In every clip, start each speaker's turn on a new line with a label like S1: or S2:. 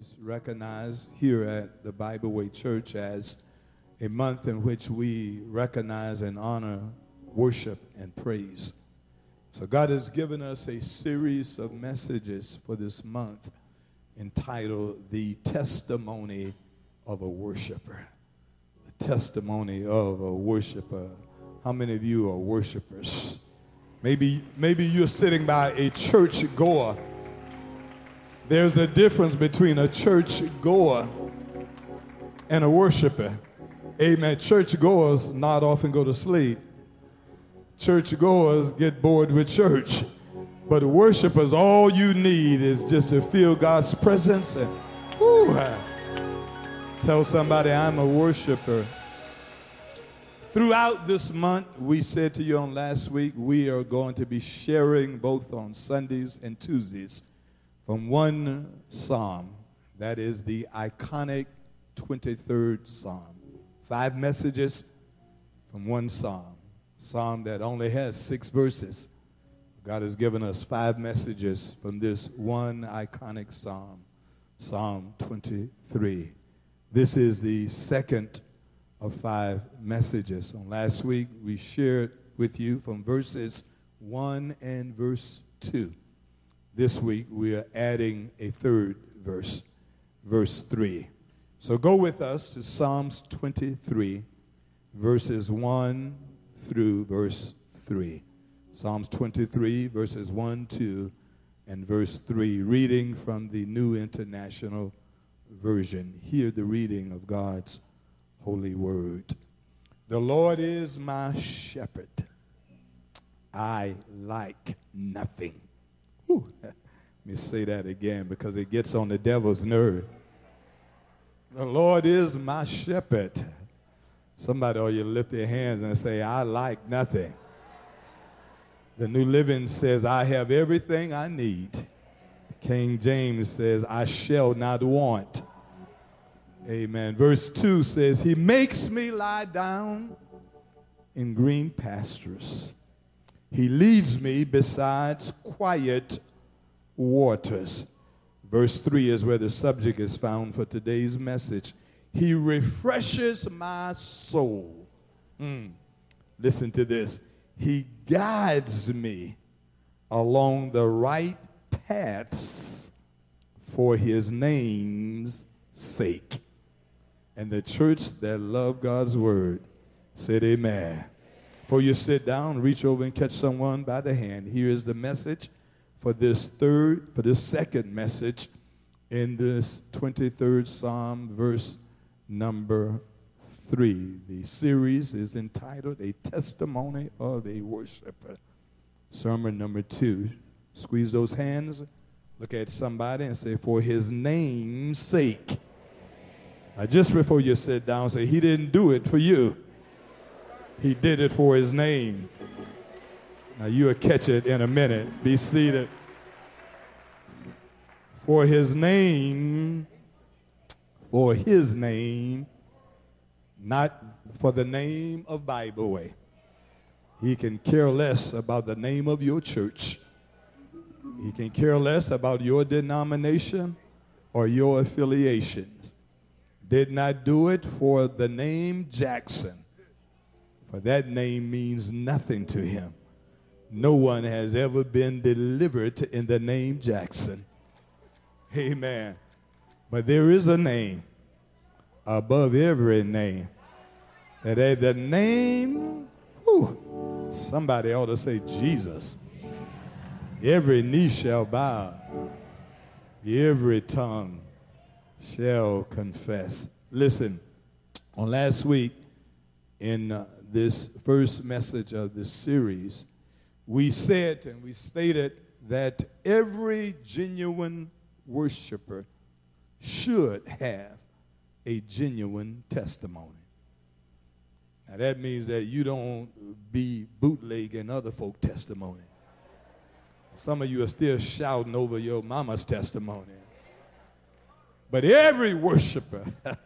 S1: is recognized here at the Bible Way Church as a month in which we recognize and honor worship and praise. So, God has given us a series of messages for this month entitled The Testimony of a Worshiper. The Testimony of a Worshiper. How many of you are worshipers? Maybe, maybe you're sitting by a church goer there's a difference between a church goer and a worshiper. Amen. Church goers not often go to sleep. Church goers get bored with church. But worshipers, all you need is just to feel God's presence and whoo, tell somebody I'm a worshiper. Throughout this month, we said to you on last week, we are going to be sharing both on Sundays and Tuesdays from one psalm, that is the iconic 23rd psalm. Five messages from one psalm, psalm that only has six verses. God has given us five messages from this one iconic psalm, Psalm 23. This is the second of five messages. On last week, we shared with you from verses 1 and verse 2. This week we are adding a third verse, verse 3. So go with us to Psalms 23, verses 1 through verse 3. Psalms 23, verses 1, 2, and verse 3, reading from the New International Version. Hear the reading of God's holy word. The Lord is my shepherd. I like nothing. Whew. Let me say that again because it gets on the devil's nerve. The Lord is my shepherd. Somebody ought you lift your hands and say, I like nothing. The New Living says, I have everything I need. King James says, I shall not want. Amen. Verse 2 says, He makes me lie down in green pastures. He leads me beside quiet waters. Verse 3 is where the subject is found for today's message. He refreshes my soul. Mm. Listen to this. He guides me along the right paths for his name's sake. And the church that love God's word said, Amen. Before you sit down, reach over and catch someone by the hand. Here is the message for this third, for this second message in this 23rd Psalm, verse number three. The series is entitled A Testimony of a Worshiper. Sermon number two. Squeeze those hands, look at somebody, and say, For his name's sake. Now, just before you sit down, say, He didn't do it for you. He did it for his name. Now you'll catch it in a minute. Be seated. For his name, for his name, not for the name of Bible Way. He can care less about the name of your church. He can care less about your denomination or your affiliations. Did not do it for the name Jackson for that name means nothing to him. No one has ever been delivered in the name Jackson. Amen. But there is a name above every name. That at the name, whew, somebody ought to say Jesus. Every knee shall bow, every tongue shall confess. Listen, on last week in uh, this first message of this series, we said and we stated that every genuine worshiper should have a genuine testimony. Now that means that you don't be bootlegging other folk testimony. Some of you are still shouting over your mama's testimony. But every worshiper,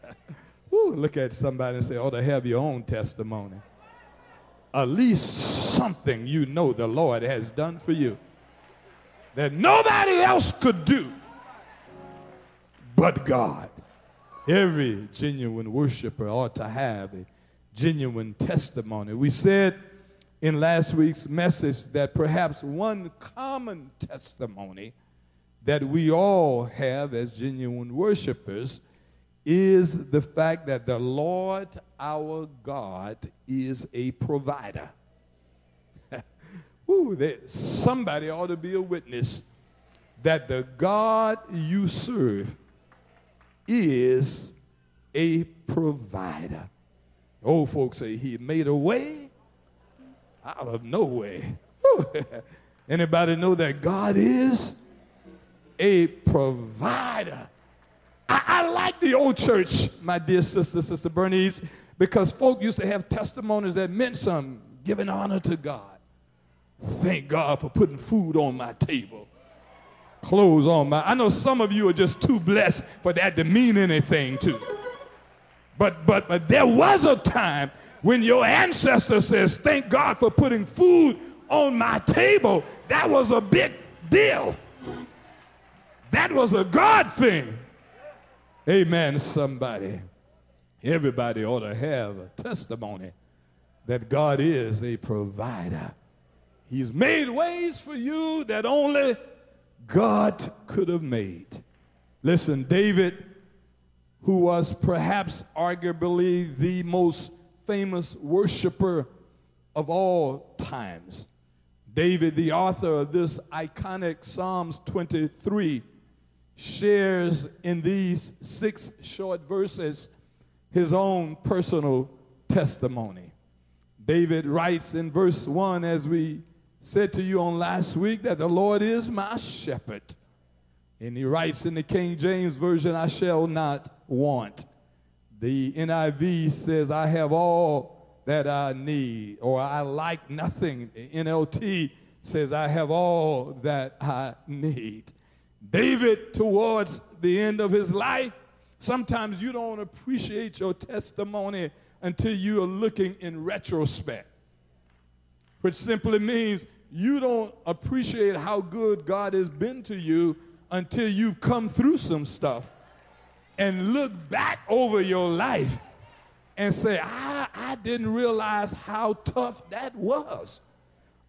S1: whoo, look at somebody and say, ought to have your own testimony at least something you know the Lord has done for you that nobody else could do but God. Every genuine worshiper ought to have a genuine testimony. We said in last week's message that perhaps one common testimony that we all have as genuine worshipers is the fact that the Lord our God is a provider. Ooh, somebody ought to be a witness that the God you serve is a provider. Old folks say he made a way out of no way. Anybody know that God is a provider? I, I, like the old church, my dear sister, Sister Bernice, because folk used to have testimonies that meant something, giving honor to God. Thank God for putting food on my table clothes on my. I know some of you are just too blessed for that to mean anything to. But but but there was a time when your ancestor says, "Thank God for putting food on my table." That was a big deal. That was a God thing. Amen. Somebody, everybody ought to have a testimony that God is a provider. He's made ways for you that only God could have made. Listen, David, who was perhaps arguably the most famous worshiper of all times, David, the author of this iconic Psalms 23, shares in these six short verses his own personal testimony. David writes in verse 1 as we said to you on last week that the Lord is my shepherd. And he writes in the King James Version, I shall not want. The NIV says, I have all that I need, or I like nothing. The NLT says, I have all that I need. David, towards the end of his life, sometimes you don't appreciate your testimony until you are looking in retrospect. Which simply means you don't appreciate how good God has been to you until you've come through some stuff and look back over your life and say, I, I didn't realize how tough that was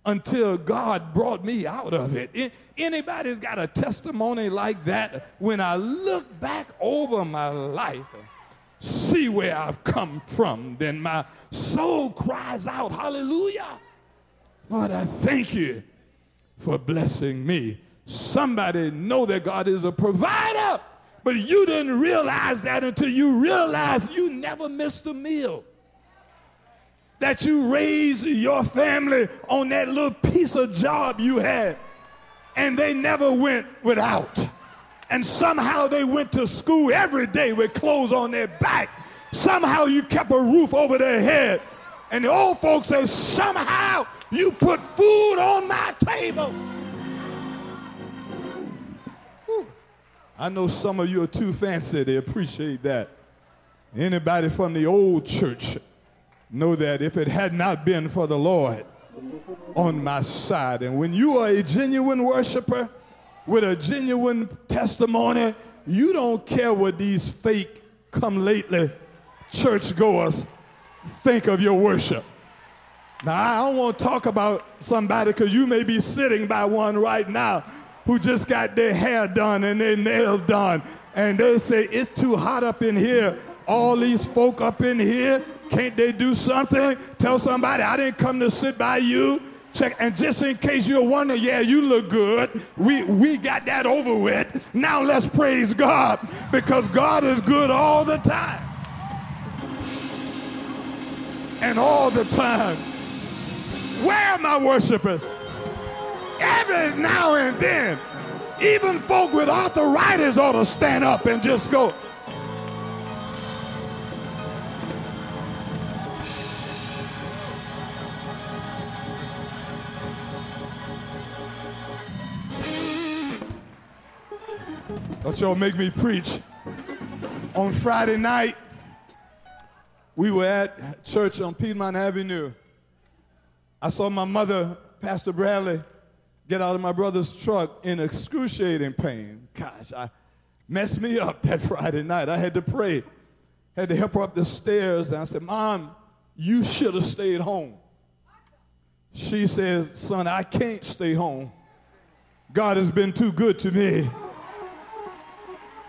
S1: until God brought me out of it. Anybody's got a testimony like that when I look back over my life see where I've come from, then my soul cries out, Hallelujah. Lord, I thank you for blessing me. Somebody know that God is a provider, but you didn't realize that until you realized you never missed a meal. That you raised your family on that little piece of job you had, and they never went without. And somehow they went to school every day with clothes on their back. Somehow you kept a roof over their head. And the old folks say, somehow you put food on my table. Whew. I know some of you are too fancy to appreciate that. Anybody from the old church know that if it had not been for the Lord on my side, and when you are a genuine worshiper with a genuine testimony, you don't care what these fake come lately churchgoers think of your worship. Now, I don't want to talk about somebody because you may be sitting by one right now who just got their hair done and their nails done. And they say, It's too hot up in here. All these folk up in here, can't they do something? Tell somebody, I didn't come to sit by you. Check, and just in case you're wondering, yeah, you look good. We we got that over with. Now let's praise God because God is good all the time and all the time. Where are my worshipers? Every now and then, even folk with arthritis ought to stand up and just go. Y'all make me preach. On Friday night, we were at church on Piedmont Avenue. I saw my mother, Pastor Bradley, get out of my brother's truck in excruciating pain. Gosh, I, messed me up that Friday night. I had to pray, had to help her up the stairs. And I said, Mom, you should have stayed home. She says, Son, I can't stay home. God has been too good to me.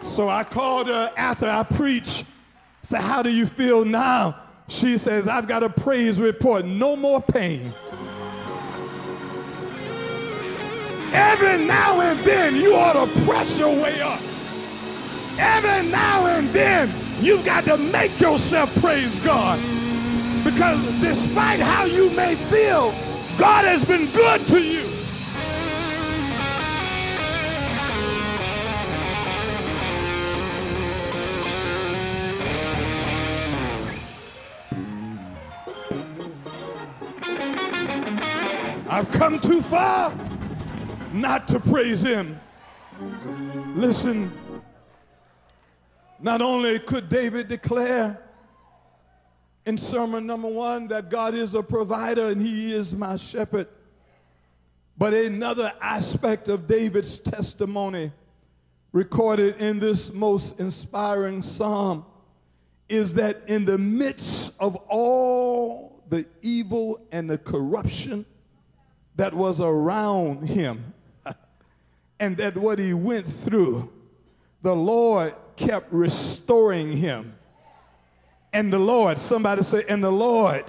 S1: So I called her after I preached. Said, How do you feel now? She says, I've got a praise report. No more pain. Every now and then you ought to press your way up. Every now and then you've got to make yourself praise God. Because despite how you may feel, God has been good to you. I've come too far not to praise him. Listen, not only could David declare in sermon number one that God is a provider and he is my shepherd, but another aspect of David's testimony recorded in this most inspiring psalm is that in the midst of all the evil and the corruption that was around him and that what he went through, the Lord kept restoring him. And the Lord, somebody say, and the Lord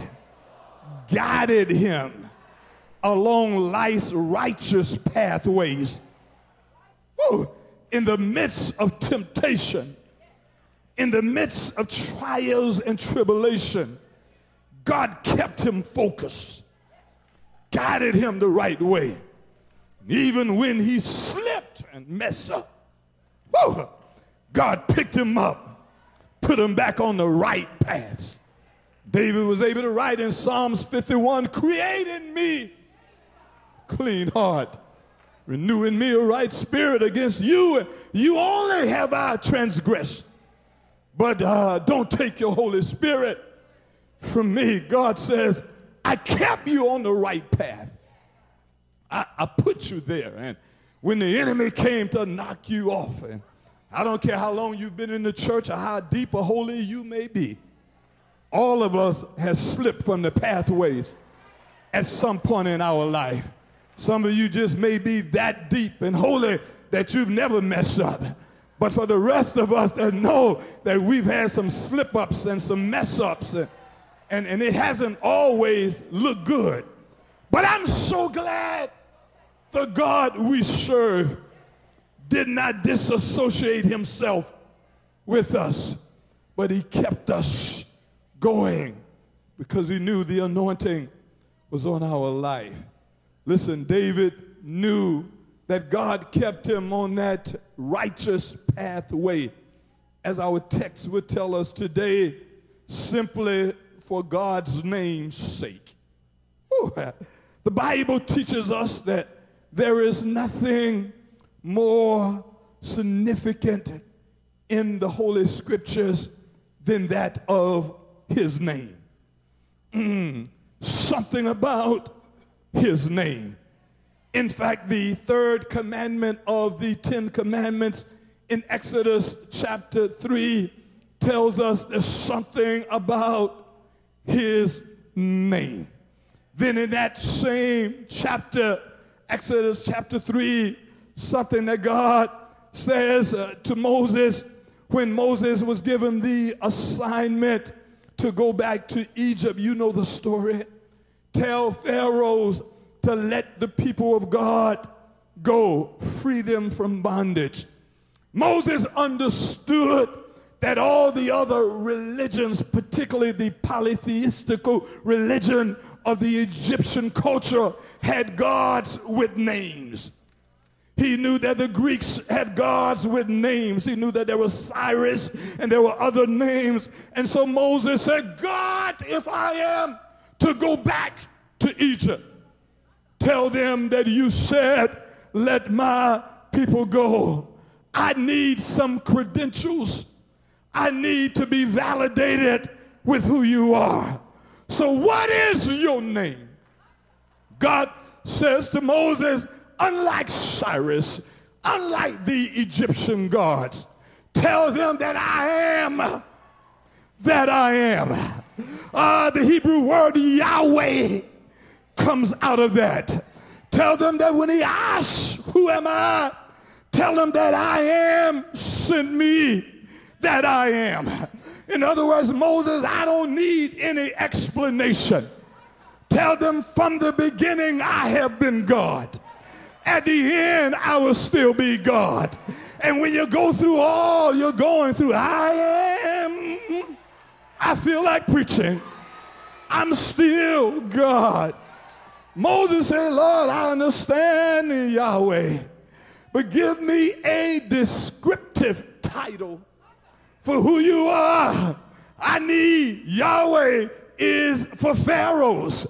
S1: guided him along life's righteous pathways. Woo. In the midst of temptation, in the midst of trials and tribulation, God kept him focused guided him the right way. Even when he slipped and messed up, whew, God picked him up, put him back on the right path. David was able to write in Psalms 51 Create in me clean heart, renewing me a right spirit against you. You only have I transgressed, but uh, don't take your Holy Spirit from me. God says, I kept you on the right path. I, I put you there. And when the enemy came to knock you off, and I don't care how long you've been in the church or how deep or holy you may be, all of us has slipped from the pathways at some point in our life. Some of you just may be that deep and holy that you've never messed up. But for the rest of us that know that we've had some slip ups and some mess ups, and and, and it hasn't always looked good. But I'm so glad the God we serve did not disassociate himself with us, but he kept us going because he knew the anointing was on our life. Listen, David knew that God kept him on that righteous pathway. As our text would tell us today, simply for God's name's sake. Ooh, the Bible teaches us that there is nothing more significant in the Holy Scriptures than that of His name. Mm, something about His name. In fact, the third commandment of the Ten Commandments in Exodus chapter 3 tells us there's something about his name. Then in that same chapter, Exodus chapter 3, something that God says uh, to Moses when Moses was given the assignment to go back to Egypt. You know the story. Tell Pharaohs to let the people of God go, free them from bondage. Moses understood that all the other religions, particularly the polytheistical religion of the Egyptian culture, had gods with names. He knew that the Greeks had gods with names. He knew that there was Osiris and there were other names. And so Moses said, God, if I am to go back to Egypt, tell them that you said, let my people go. I need some credentials I need to be validated with who you are. So, what is your name? God says to Moses, unlike Osiris, unlike the Egyptian gods, Tell them that I am that I am. Uh, the Hebrew word Yahweh comes out of that. Tell them that when he asks, Who am I? Tell them that I am sent me, that I am. In other words, Moses, I don't need any explanation. Tell them from the beginning, I have been God. At the end, I will still be God. And when you go through all you're going through, I am, I feel like preaching. I'm still God. Moses said, Lord, I understand Yahweh, but give me a descriptive title for who you are. I need Yahweh is for pharaohs,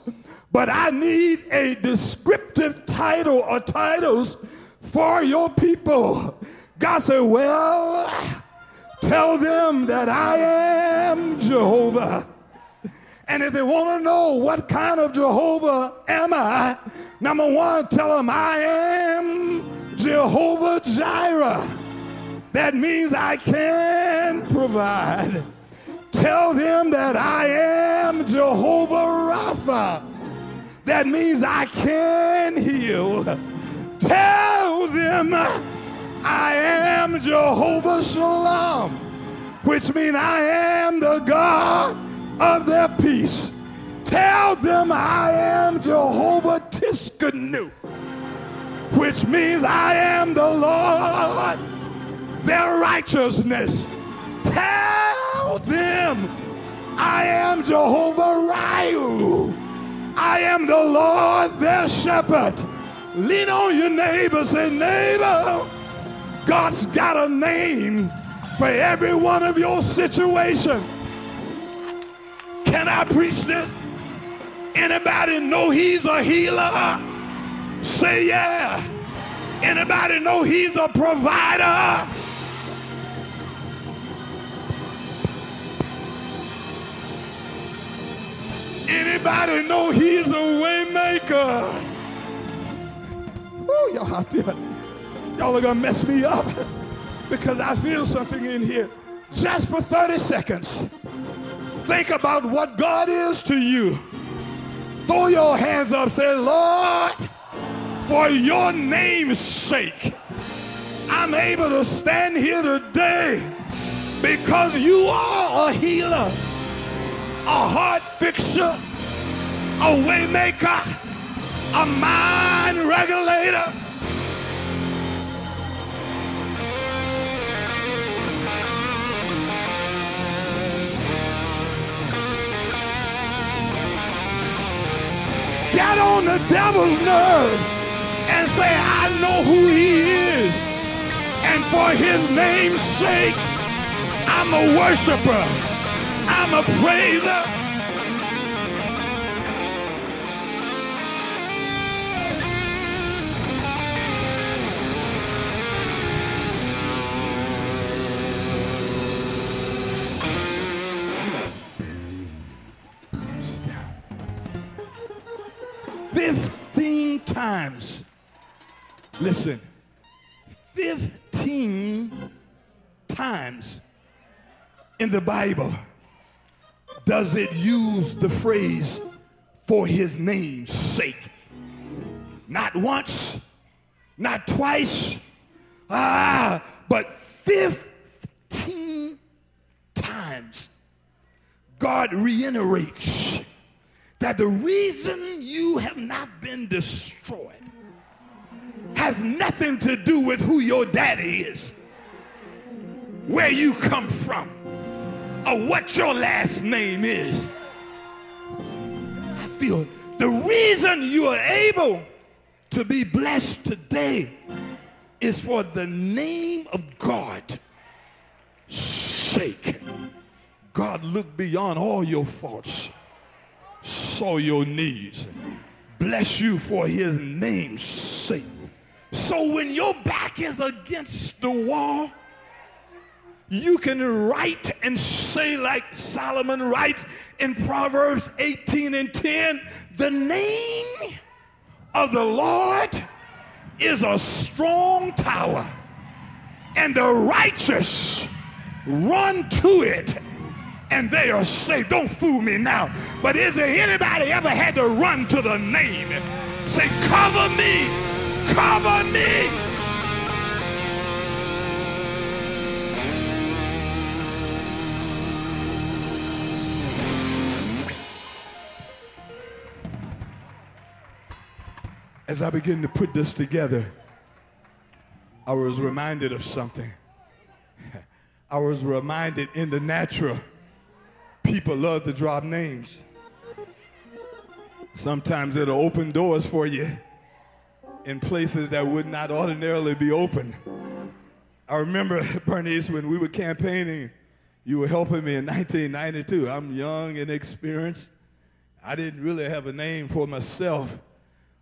S1: but I need a descriptive title or titles for your people. God said, Well, tell them that I am Jehovah. And if they want to know what kind of Jehovah am I, number one, tell them I am Jehovah Jireh. That means I can provide. Tell them that I am Jehovah Rapha. That means I can heal. Tell them I am Jehovah Shalom, which means I am the God of their peace. Tell them I am Jehovah Tsidkenu, which means I am the Lord, their righteousness. Tell them I am Jehovah Rayu. I am the Lord, their shepherd. Lean on your neighbor, say, neighbor, God's got a name for every one of your situations. Can I preach this? Anybody know he's a healer? Say yeah. Anybody know he's a provider? Anybody know he's a waymaker? Oh, y'all, I feel Y'all are gonna mess me up because I feel something in here. Just for 30 seconds, think about what God is to you. Throw your hands up, say, Lord, for your name's sake, I'm able to stand here today because you are a healer, a heart fixer, a waymaker, a mind regulator Get on the devil's nerve and say, I know who he is. And for his name's sake, I'm a worshiper. I'm a praiser. Fifteen times. Listen, 15 times in the Bible does it use the phrase for his name's sake. Not once, not twice, ah, but 15 times God reiterates that the reason you have not been destroyed has nothing to do with who your daddy is, where you come from, or what your last name is. I feel the reason you are able to be blessed today is for the name of God sake. God looked beyond all your faults saw your needs. Bless you for his name's sake. So when your back is against the wall, you can write and say like Solomon writes in Proverbs 18 and 10, the name of the Lord is a strong tower, and the righteous run to it and they are saved. Don't fool me now. But is there anybody ever had to run to the name? Say, cover me, cover me. As I begin to put this together, I was reminded of something. I was reminded in the natural people love to drop names. Sometimes it'll open doors for you in places that would not ordinarily be open. I remember, Bernice, when we were campaigning, you were helping me in 1992. I'm young and experienced. I didn't really have a name for myself,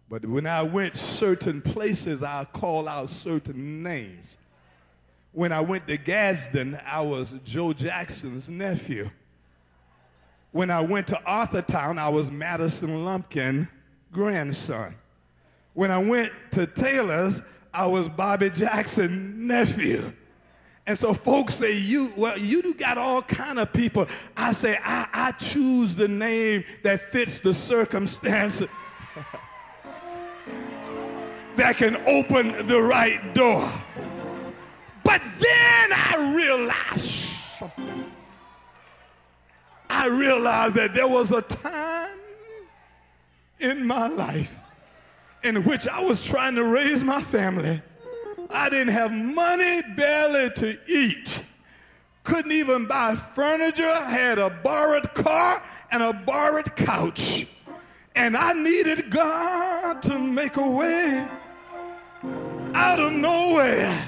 S1: but when I went certain places, I call out certain names. When I went to Gadsden, I was Joe Jackson's nephew. When I went to Arthurtown, I was Madison Lumpkin grandson. When I went to Taylor's, I was Bobby Jackson nephew. And so folks say, you, well, you do got all kind of people. I say, I, I choose the name that fits the circumstance that can open the right door. But then I realized. I realized that there was a time in my life in which I was trying to raise my family. I didn't have money barely to eat. Couldn't even buy furniture, had a borrowed car and a borrowed couch. And I needed God to make a way out of nowhere.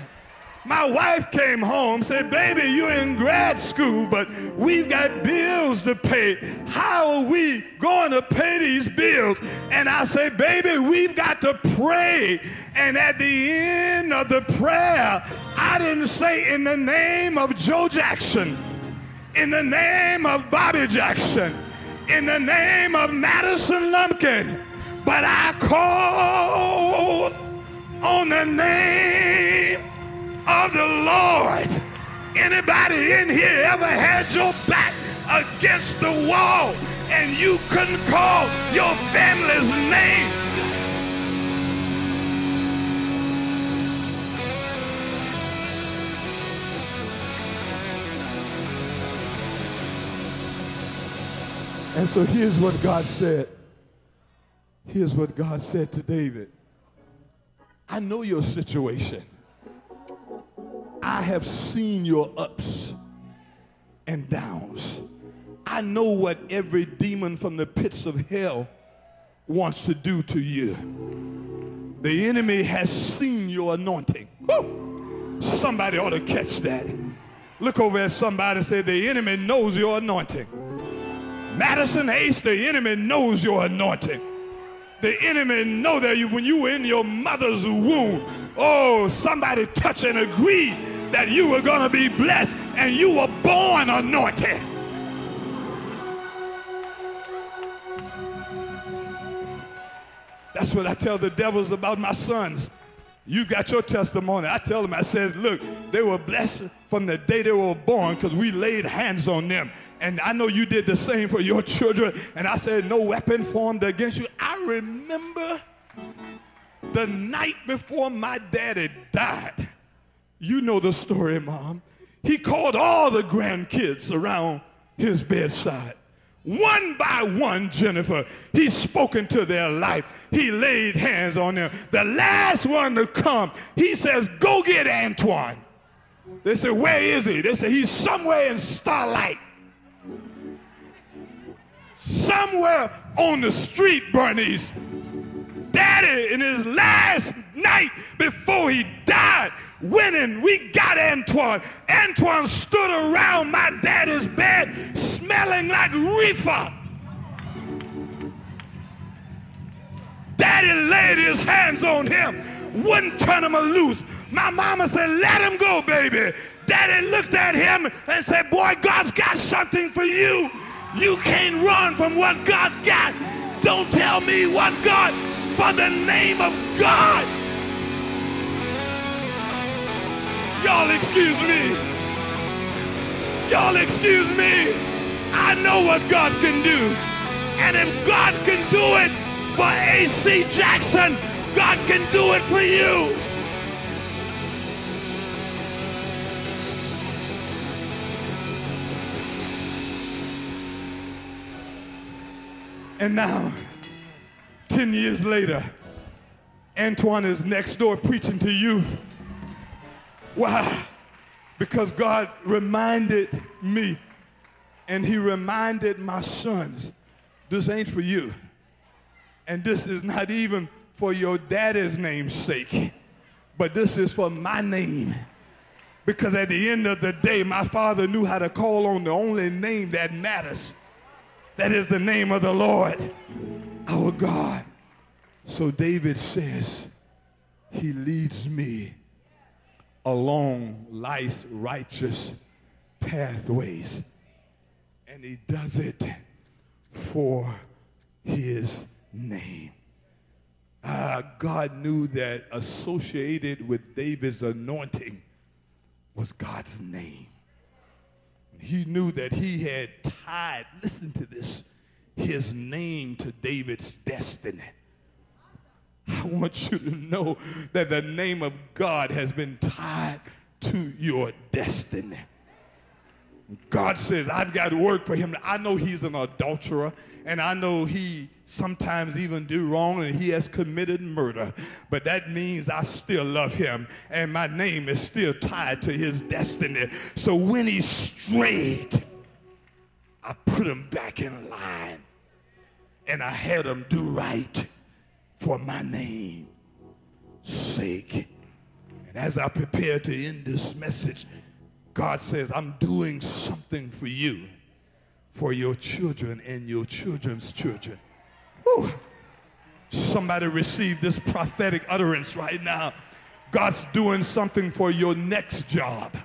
S1: My wife came home, said, Baby, you're in grad school, but we've got bills to pay. How are we going to pay these bills? And I say, Baby, we've got to pray. And at the end of the prayer, I didn't say, In the name of Joe Jackson, in the name of Bobby Jackson, in the name of Madison Lumpkin, but I called on the name of the Lord. Anybody in here ever had your back against the wall and you couldn't call your family's name? And so here's what God said. Here's what God said to David. I know your situation. I have seen your ups and downs. I know what every demon from the pits of hell wants to do to you. The enemy has seen your anointing. Woo! Somebody ought to catch that. Look over at somebody say, The enemy knows your anointing. Madison Ace, the enemy knows your anointing. The enemy know that you, when you were in your mother's womb, oh, somebody touch and agree that you were going to be blessed and you were born anointed. That's what I tell the devils about my sons. You got your testimony. I tell them, I said, look, they were blessed from the day they were born because we laid hands on them. And I know you did the same for your children. And I said, no weapon formed against you. I remember the night before my daddy died. You know the story, Mom. He called all the grandkids around his bedside. One by one, Jennifer, he's spoken to their life. He laid hands on them. The last one to come, he says, Go get Antoine. They said, Where is he? They said, He's somewhere in Starlight. Somewhere on the street, Bernice. Daddy, in his last night before he died, winning. We got Antoine. Antoine stood around my daddy's bed smelling like reefer. Daddy laid his hands on him, wouldn't turn him loose. My mama said, let him go, baby. Daddy looked at him and said, boy, God's got something for you. You can't run from what God's got. Don't tell me what God, for the name of God. Y'all excuse me. Y'all excuse me. I know what God can do. And if God can do it for A.C. Jackson, God can do it for you. And now, 10 years later, Antoine is next door preaching to youth. Why? Because God reminded me and he reminded my sons, this ain't for you. And this is not even for your daddy's name's sake, but this is for my name. Because at the end of the day, my father knew how to call on the only name that matters. That is the name of the Lord, our God. So David says, He leads me along life's righteous pathways. And He does it for His name. Uh, God knew that associated with David's anointing was God's name. He knew that he had tied, listen to this, his name to David's destiny. I want you to know that the name of God has been tied to your destiny. God says, I've got work for him. I know he's an adulterer, and I know he sometimes even do wrong and he has committed murder. But that means I still love him, and my name is still tied to his destiny. So when he strayed, I put him back in line, and I had him do right for my name's sake. And as I prepare to end this message, God says, I'm doing something for you, for your children and your children's children. Whew. Somebody receive this prophetic utterance right now. God's doing something for your next job.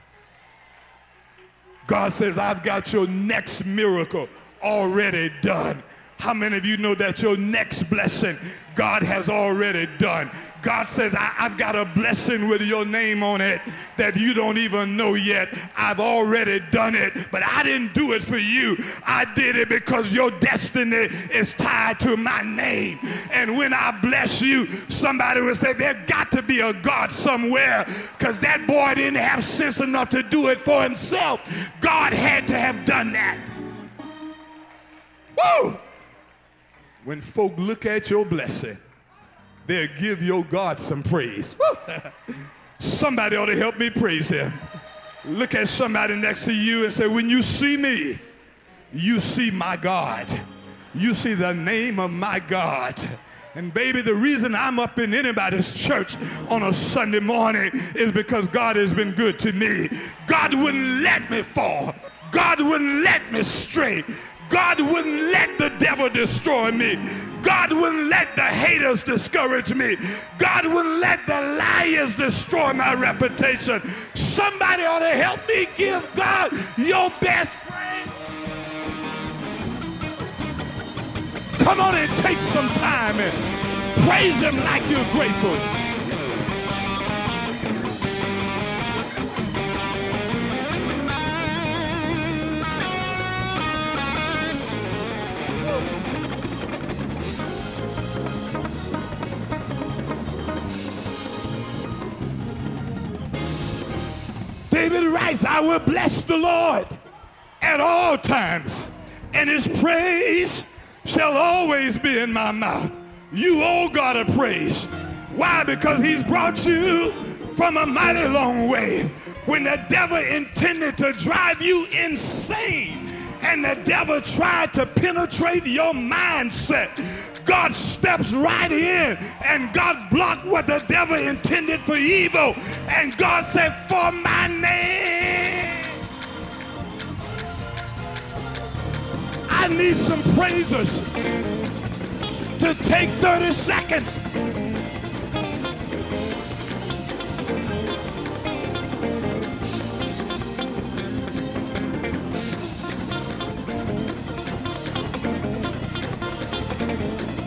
S1: God says, I've got your next miracle already done. How many of you know that your next blessing God has already done? God says, I, have got a blessing with your name on it that you don't even know yet. I've already done it, but I didn't do it for you. I did it because your destiny is tied to my name. And when I bless you, somebody will say, there got to be a God somewhere because that boy didn't have sense enough to do it for himself. God had to have done that. Woo! When folk look at your blessing, they'll give your God some praise. somebody ought to help me praise him. Look at somebody next to you and say, when you see me, you see my God. You see the name of my God. And baby, the reason I'm up in anybody's church on a Sunday morning is because God has been good to me. God wouldn't let me fall. God wouldn't let me stray. God wouldn't let the devil destroy me. God wouldn't let the haters discourage me. God wouldn't let the liars destroy my reputation. Somebody ought to help me give God your best praise. Come on and take some time and praise him like you're grateful. I will bless the Lord at all times, and his praise shall always be in my mouth. You owe God a praise. Why? Because he's brought you from a mighty long way. When the devil intended to drive you insane and the devil tried to penetrate your mindset, God steps right in and God blocked what the devil intended for evil. And God said, For my name. I need some praisers to take 30 seconds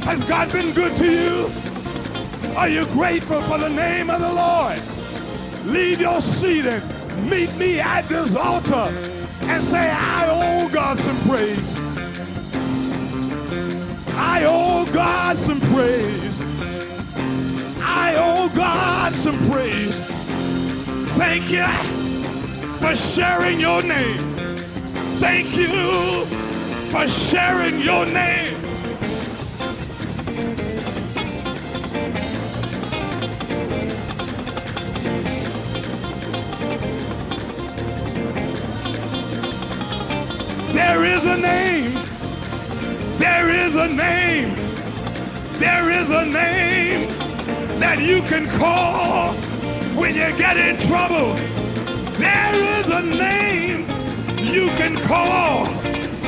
S1: Has God been good to you? Are you grateful for the name of the Lord? Leave your seat and meet me at this altar and say, I owe God some praise. I owe God some praise. I owe God some praise. Thank you for sharing your name. Thank you for sharing your name. Is a name. There is a name. There is a name that you can call when you get in trouble. There is a name you can call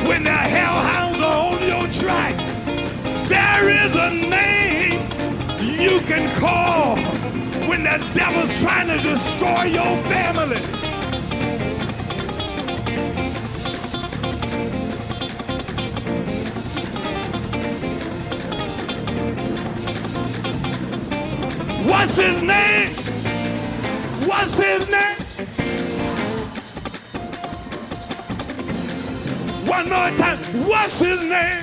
S1: when the hellhounds are on your track. There is a name you can call when the devil's trying to destroy your family. What's his name? What's his name? One more time. What's his name?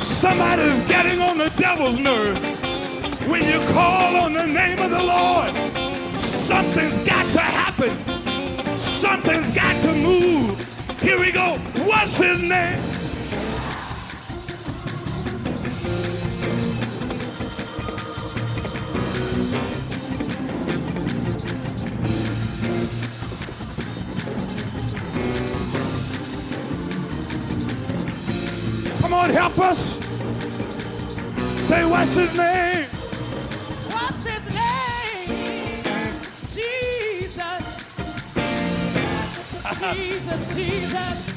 S1: Somebody's getting on the devil's nerve. When you call on the name of the Lord, something's got to happen. Something's got to move. Here we go. What's his name? On, help us. Say, what's his name?
S2: What's his name? Jesus. Jesus, Jesus.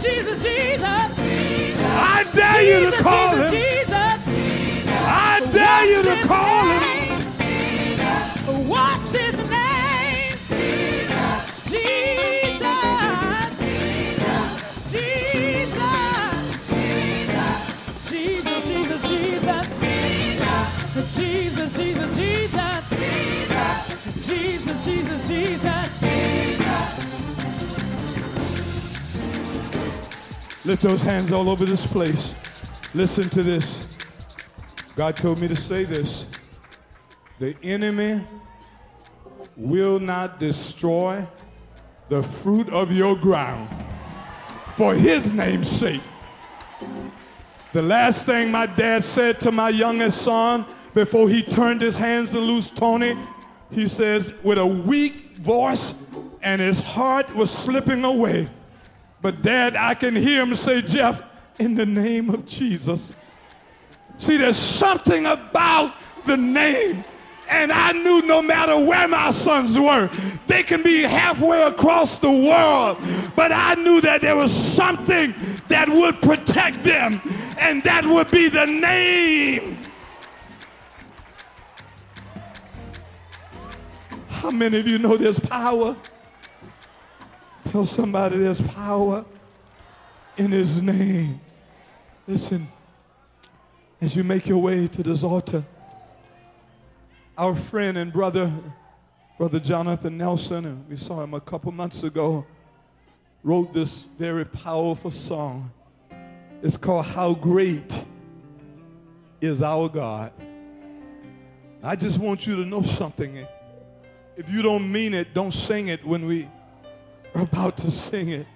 S2: Jesus, Jesus, Jesus.
S1: I dare you to call
S2: Jesus,
S1: him. Lift those hands all over this place. Listen to this. God told me to say this. The enemy will not destroy the fruit of your ground for his name's sake. The last thing my dad said to my youngest son before he turned his hands to loose Tony, he says, with a weak voice, and his heart was slipping away. But dad, I can hear him say, Jeff, in the name of Jesus. See, there's something about the name. And I knew no matter where my sons were, they can be halfway across the world. But I knew that there was something that would protect them, and that would be the name. How many of you know there's power? Tell somebody there's power in his name. Listen, as you make your way to this altar, our friend and brother, Brother Jonathan Nelson, we saw him a couple months ago, wrote this very powerful song. It's called How Great is Our God. I just want you to know something. If you don't mean it, don't sing it when we about to sing it.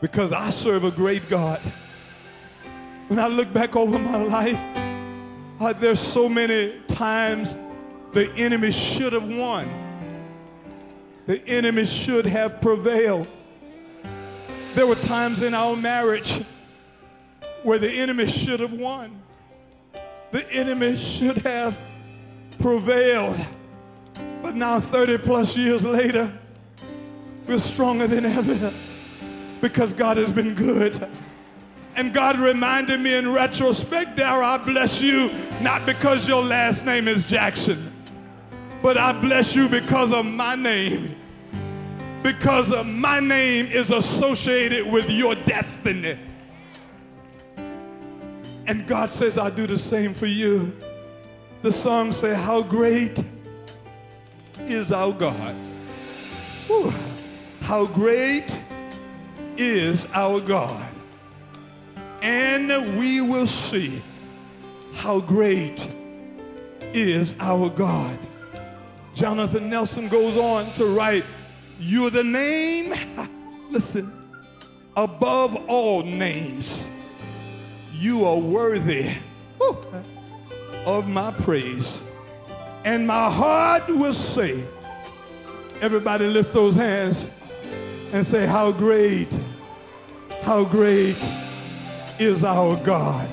S1: Because I serve a great God. When I look back over my life, uh, there's so many times the enemy should have won. The enemy should have prevailed. There were times in our marriage where the enemy should have won. The enemy should have prevailed. But now, 30 plus years later, we're stronger than ever because God has been good. And God reminded me in retrospect, Dara, I bless you not because your last name is Jackson, but I bless you because of my name. Because of my name is associated with your destiny. And God says, I do the same for you. The song say, How great is our God. Whew. How great is our God. And we will see how great is our God. Jonathan Nelson goes on to write, You're the name, listen, above all names. You are worthy of my praise. And my heart will say, Everybody lift those hands and say, How great, how great is our God.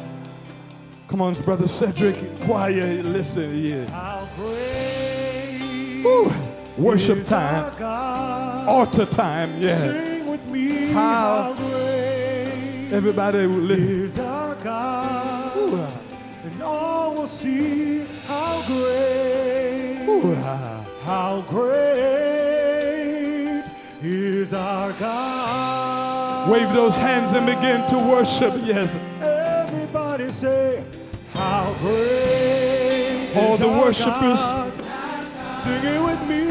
S1: Come on, Brother Cedric, choir, listen, yeah.
S3: How great
S1: Woo. Worship time, altar time, yeah.
S3: Sing with me.
S1: How-
S3: How, great
S1: Everybody lift.
S3: is our God.
S1: Ooh,
S3: And all will see how great,
S1: ooh,
S3: how great is our God.
S1: Wave those hands and begin to worship, yes.
S3: Everybody say, How great
S1: All
S3: is
S1: the
S3: our
S1: worshipers.
S3: God. Sing it with me.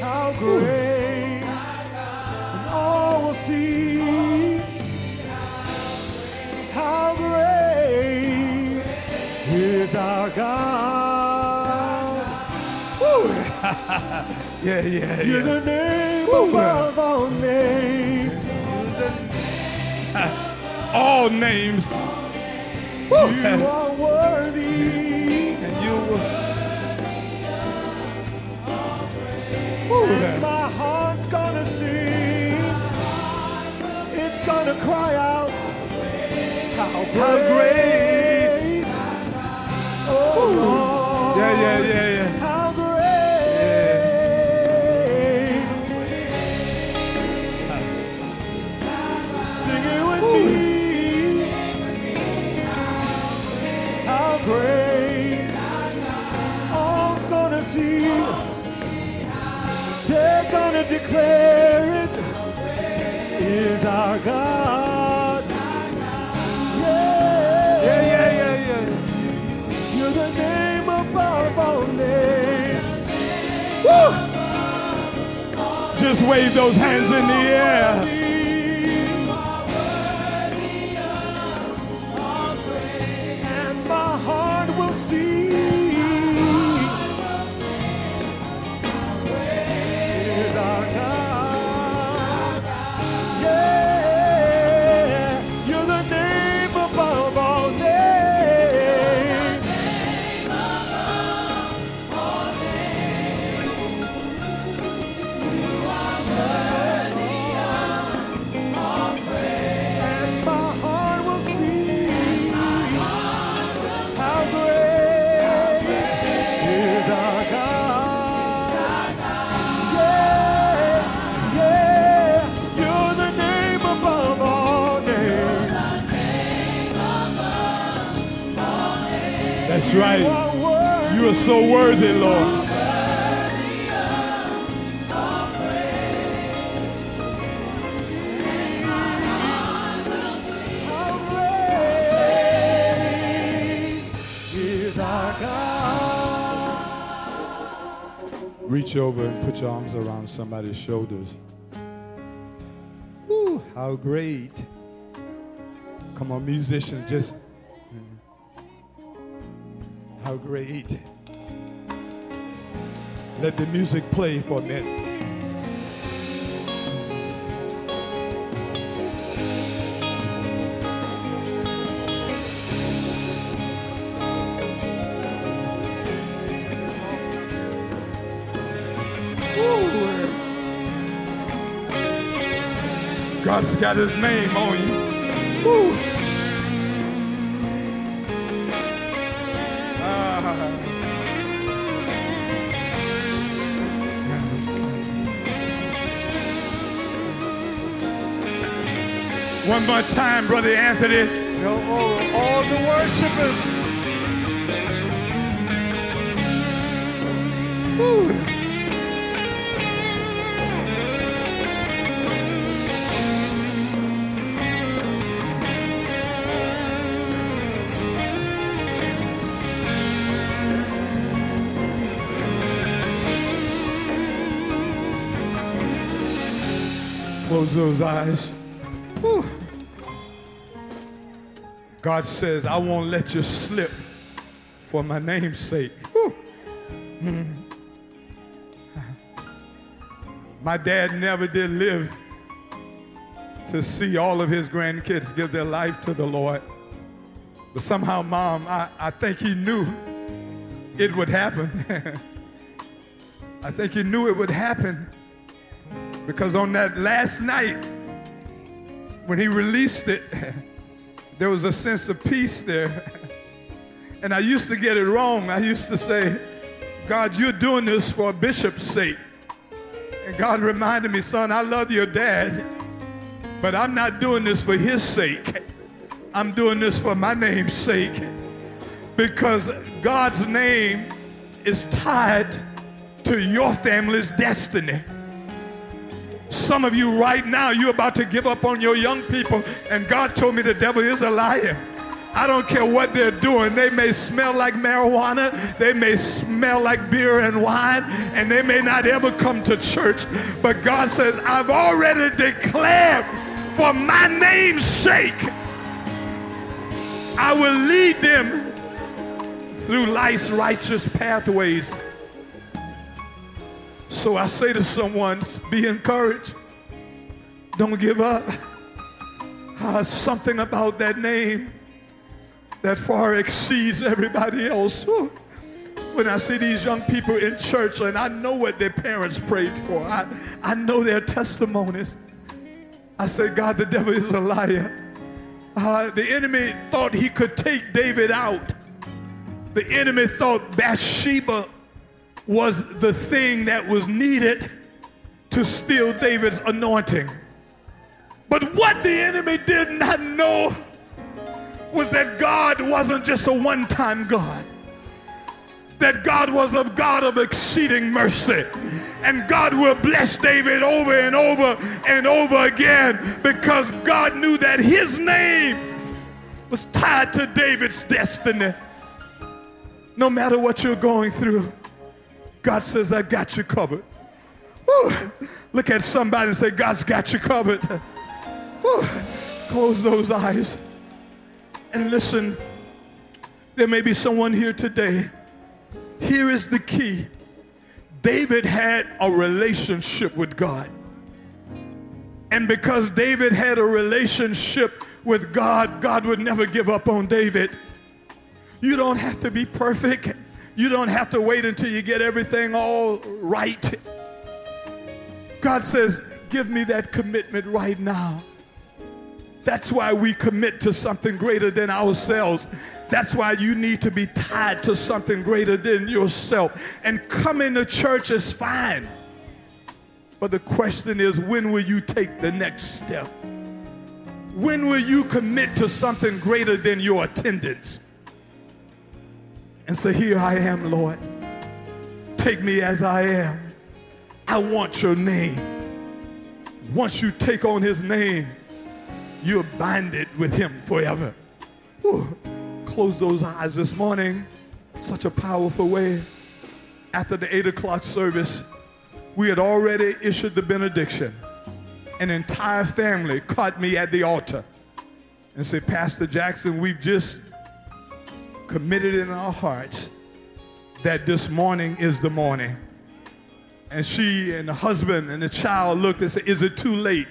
S3: How great, and all will see. How great is our God.
S1: Yeah, yeah,
S3: You're
S1: yeah.
S3: the name
S1: Woo.
S3: above all names.
S1: All names.
S3: You are worthy.
S1: And you will.
S3: And my heart's gonna sing. It's gonna cry out. How great.
S1: How great.
S3: Oh, Lord.
S1: Yeah, yeah, yeah, yeah. Reach over and put your arms around somebody's shoulders. Woo, how great. Come on, musicians, just. How great. Let the music play for a minute. Got his name on you. Woo. Ah. One more time, Brother Anthony.
S3: No, oh, all the worshipers.
S1: Close those eyes. Whew. God says, I won't let you slip for my name's sake. Mm. My dad never did live to see all of his grandkids give their life to the Lord. But somehow, Mom, I, I think he knew it would happen. I think he knew it would happen because on that last night, when he released it, there was a sense of peace there. And I used to get it wrong. I used to say, God, you're doing this for a bishop's sake. And God reminded me, son, I love your dad, but I'm not doing this for his sake. I'm doing this for my name's sake. Because God's name is tied to your family's destiny. Some of you right now, you're about to give up on your young people, and God told me the devil is a liar. I don't care what they're doing. They may smell like marijuana, they may smell like beer and wine, and they may not ever come to church. But God says, I've already declared for my name's sake, I will lead them through life's righteous pathways. So I say to someone, be encouraged. Don't give up. Uh, something about that name that far exceeds everybody else. Whew. When I see these young people in church and I know what their parents prayed for, I, I know their testimonies. I say, God, the devil is a liar. Uh, the enemy thought he could take David out. The enemy thought Bathsheba was the thing that was needed to steal David's anointing. But what the enemy did not know was that God wasn't just a one time God. That God was a God of exceeding mercy. And God will bless David over and over and over again because God knew that his name was tied to David's destiny. No matter what you're going through, God says, I got you covered. Look at somebody and say, God's got you covered. Close those eyes and listen. There may be someone here today. Here is the key David had a relationship with God. And because David had a relationship with God, God would never give up on David. You don't have to be perfect. You don't have to wait until you get everything all right. God says, Give me that commitment right now. That's why we commit to something greater than ourselves. That's why you need to be tied to something greater than yourself. And coming to church is fine. But the question is, when will you take the next step? When will you commit to something greater than your attendance? And say, Here I am, Lord. Take me as I am. I want your name. Once you take on his name, you're binded with him forever. Whew. Close those eyes this morning. Such a powerful way. After the 8 o'clock service, we had already issued the benediction. An entire family caught me at the altar and said, Pastor Jackson, we've just committed in our hearts that this morning is the morning. And she and the husband and the child looked and said, Is it too late?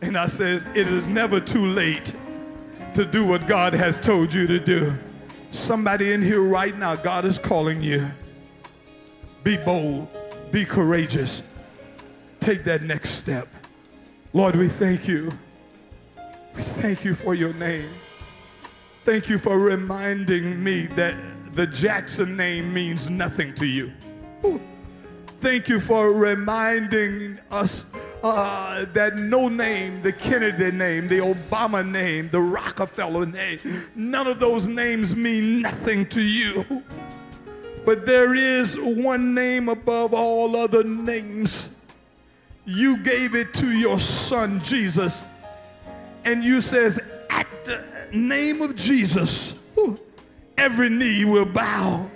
S1: And I says, It is never too late to do what God has told you to do. Somebody in here right now, God is calling you. Be bold, be courageous, take that next step. Lord, we thank you. We thank you for your name. Thank you for reminding me that the Jackson name means nothing to you. Thank you for reminding us uh, that no name, the Kennedy name, the Obama name, the Rockefeller name, none of those names mean nothing to you. But there is one name above all other names. You gave it to your son Jesus. And you says, at name of Jesus, every knee will bow,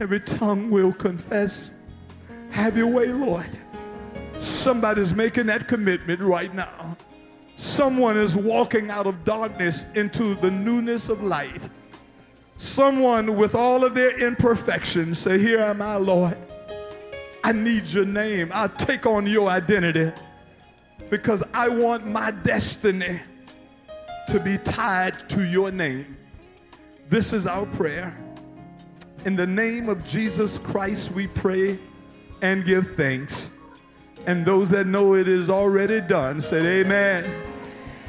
S1: every tongue will confess. Have your way, Lord. Somebody's making that commitment right now. Someone is walking out of darkness into the newness of light. Someone with all of their imperfections say, Here am I, Lord. I need your name. I'll take on your identity because I want my destiny to be tied to your name. This is our prayer. In the name of Jesus Christ, we pray and give thanks. And those that know it is already done said, Amen.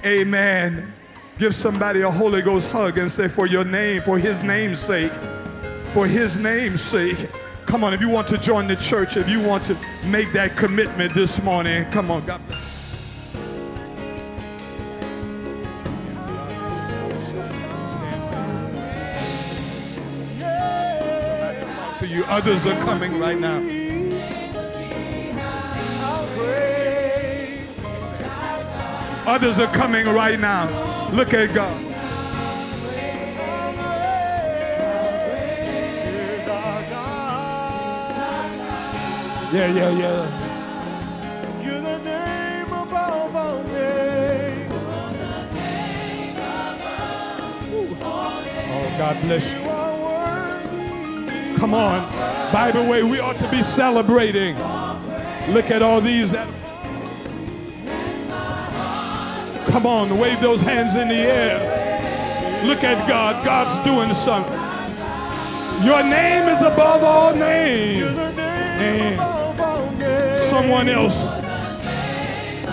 S1: Amen. Give somebody a Holy Ghost hug and say, For your name, for his name's sake, for his name's sake. Come on, if you want to join the church, if you want to make that commitment this morning, come on. God bless. You, others are coming right now. Others are coming right now. Look at God. Yeah, yeah, yeah. Oh, God bless you. Come on. By the way, we ought to be celebrating. Look at all these that. Come on, wave those hands in the air. Look at God. God's doing something. Your name is above all names. someone else,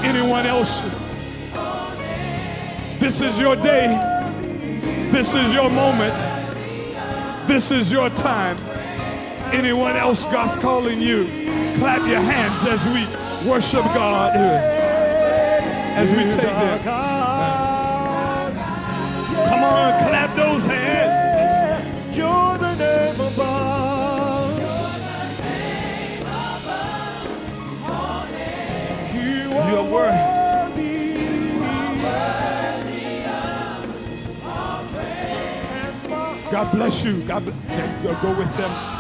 S1: anyone else. This is your day. This is your moment. This is your time. Anyone else, God's calling you. Clap your hands as we worship God. As we take them. Come on, clap those hands.
S3: You're the name above. You are
S1: You're worthy.
S3: worthy.
S1: God bless you. God bless. Go with them.